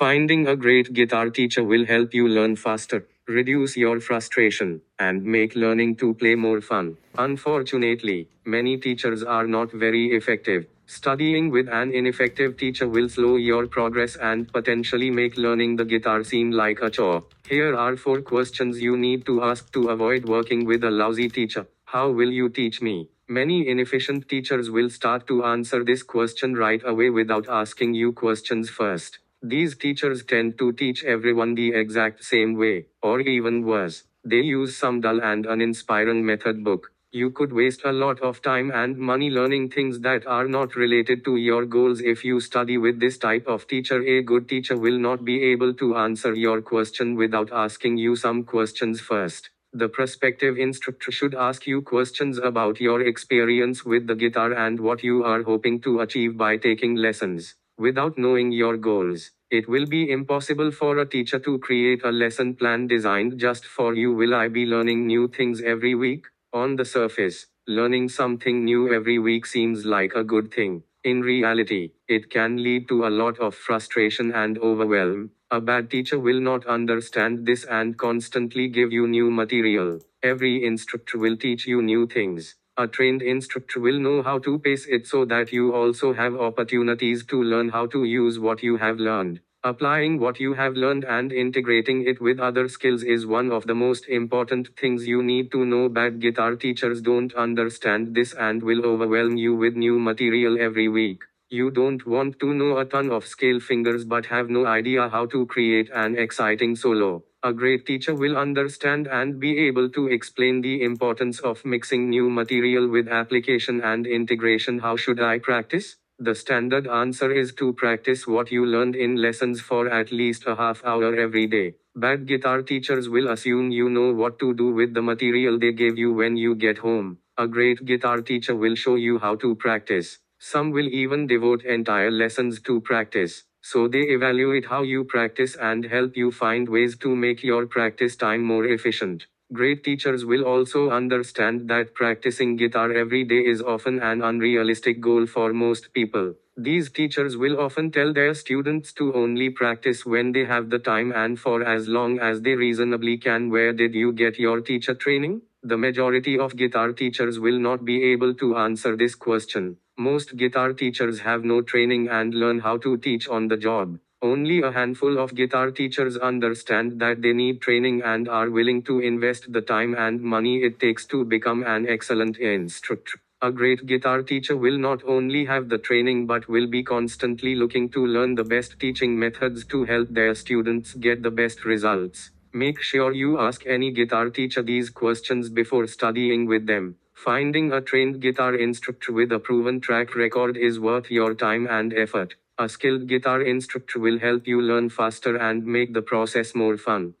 Finding a great guitar teacher will help you learn faster, reduce your frustration, and make learning to play more fun. Unfortunately, many teachers are not very effective. Studying with an ineffective teacher will slow your progress and potentially make learning the guitar seem like a chore. Here are four questions you need to ask to avoid working with a lousy teacher. How will you teach me? Many inefficient teachers will start to answer this question right away without asking you questions first. These teachers tend to teach everyone the exact same way, or even worse, they use some dull and uninspiring method book. You could waste a lot of time and money learning things that are not related to your goals if you study with this type of teacher. A good teacher will not be able to answer your question without asking you some questions first. The prospective instructor should ask you questions about your experience with the guitar and what you are hoping to achieve by taking lessons. Without knowing your goals, it will be impossible for a teacher to create a lesson plan designed just for you. Will I be learning new things every week? On the surface, learning something new every week seems like a good thing. In reality, it can lead to a lot of frustration and overwhelm. A bad teacher will not understand this and constantly give you new material. Every instructor will teach you new things. A trained instructor will know how to pace it so that you also have opportunities to learn how to use what you have learned. Applying what you have learned and integrating it with other skills is one of the most important things you need to know. Bad guitar teachers don't understand this and will overwhelm you with new material every week. You don't want to know a ton of scale fingers but have no idea how to create an exciting solo. A great teacher will understand and be able to explain the importance of mixing new material with application and integration. How should I practice? The standard answer is to practice what you learned in lessons for at least a half hour every day. Bad guitar teachers will assume you know what to do with the material they gave you when you get home. A great guitar teacher will show you how to practice. Some will even devote entire lessons to practice. So they evaluate how you practice and help you find ways to make your practice time more efficient. Great teachers will also understand that practicing guitar every day is often an unrealistic goal for most people. These teachers will often tell their students to only practice when they have the time and for as long as they reasonably can. Where did you get your teacher training? The majority of guitar teachers will not be able to answer this question. Most guitar teachers have no training and learn how to teach on the job. Only a handful of guitar teachers understand that they need training and are willing to invest the time and money it takes to become an excellent instructor. A great guitar teacher will not only have the training but will be constantly looking to learn the best teaching methods to help their students get the best results. Make sure you ask any guitar teacher these questions before studying with them. Finding a trained guitar instructor with a proven track record is worth your time and effort. A skilled guitar instructor will help you learn faster and make the process more fun.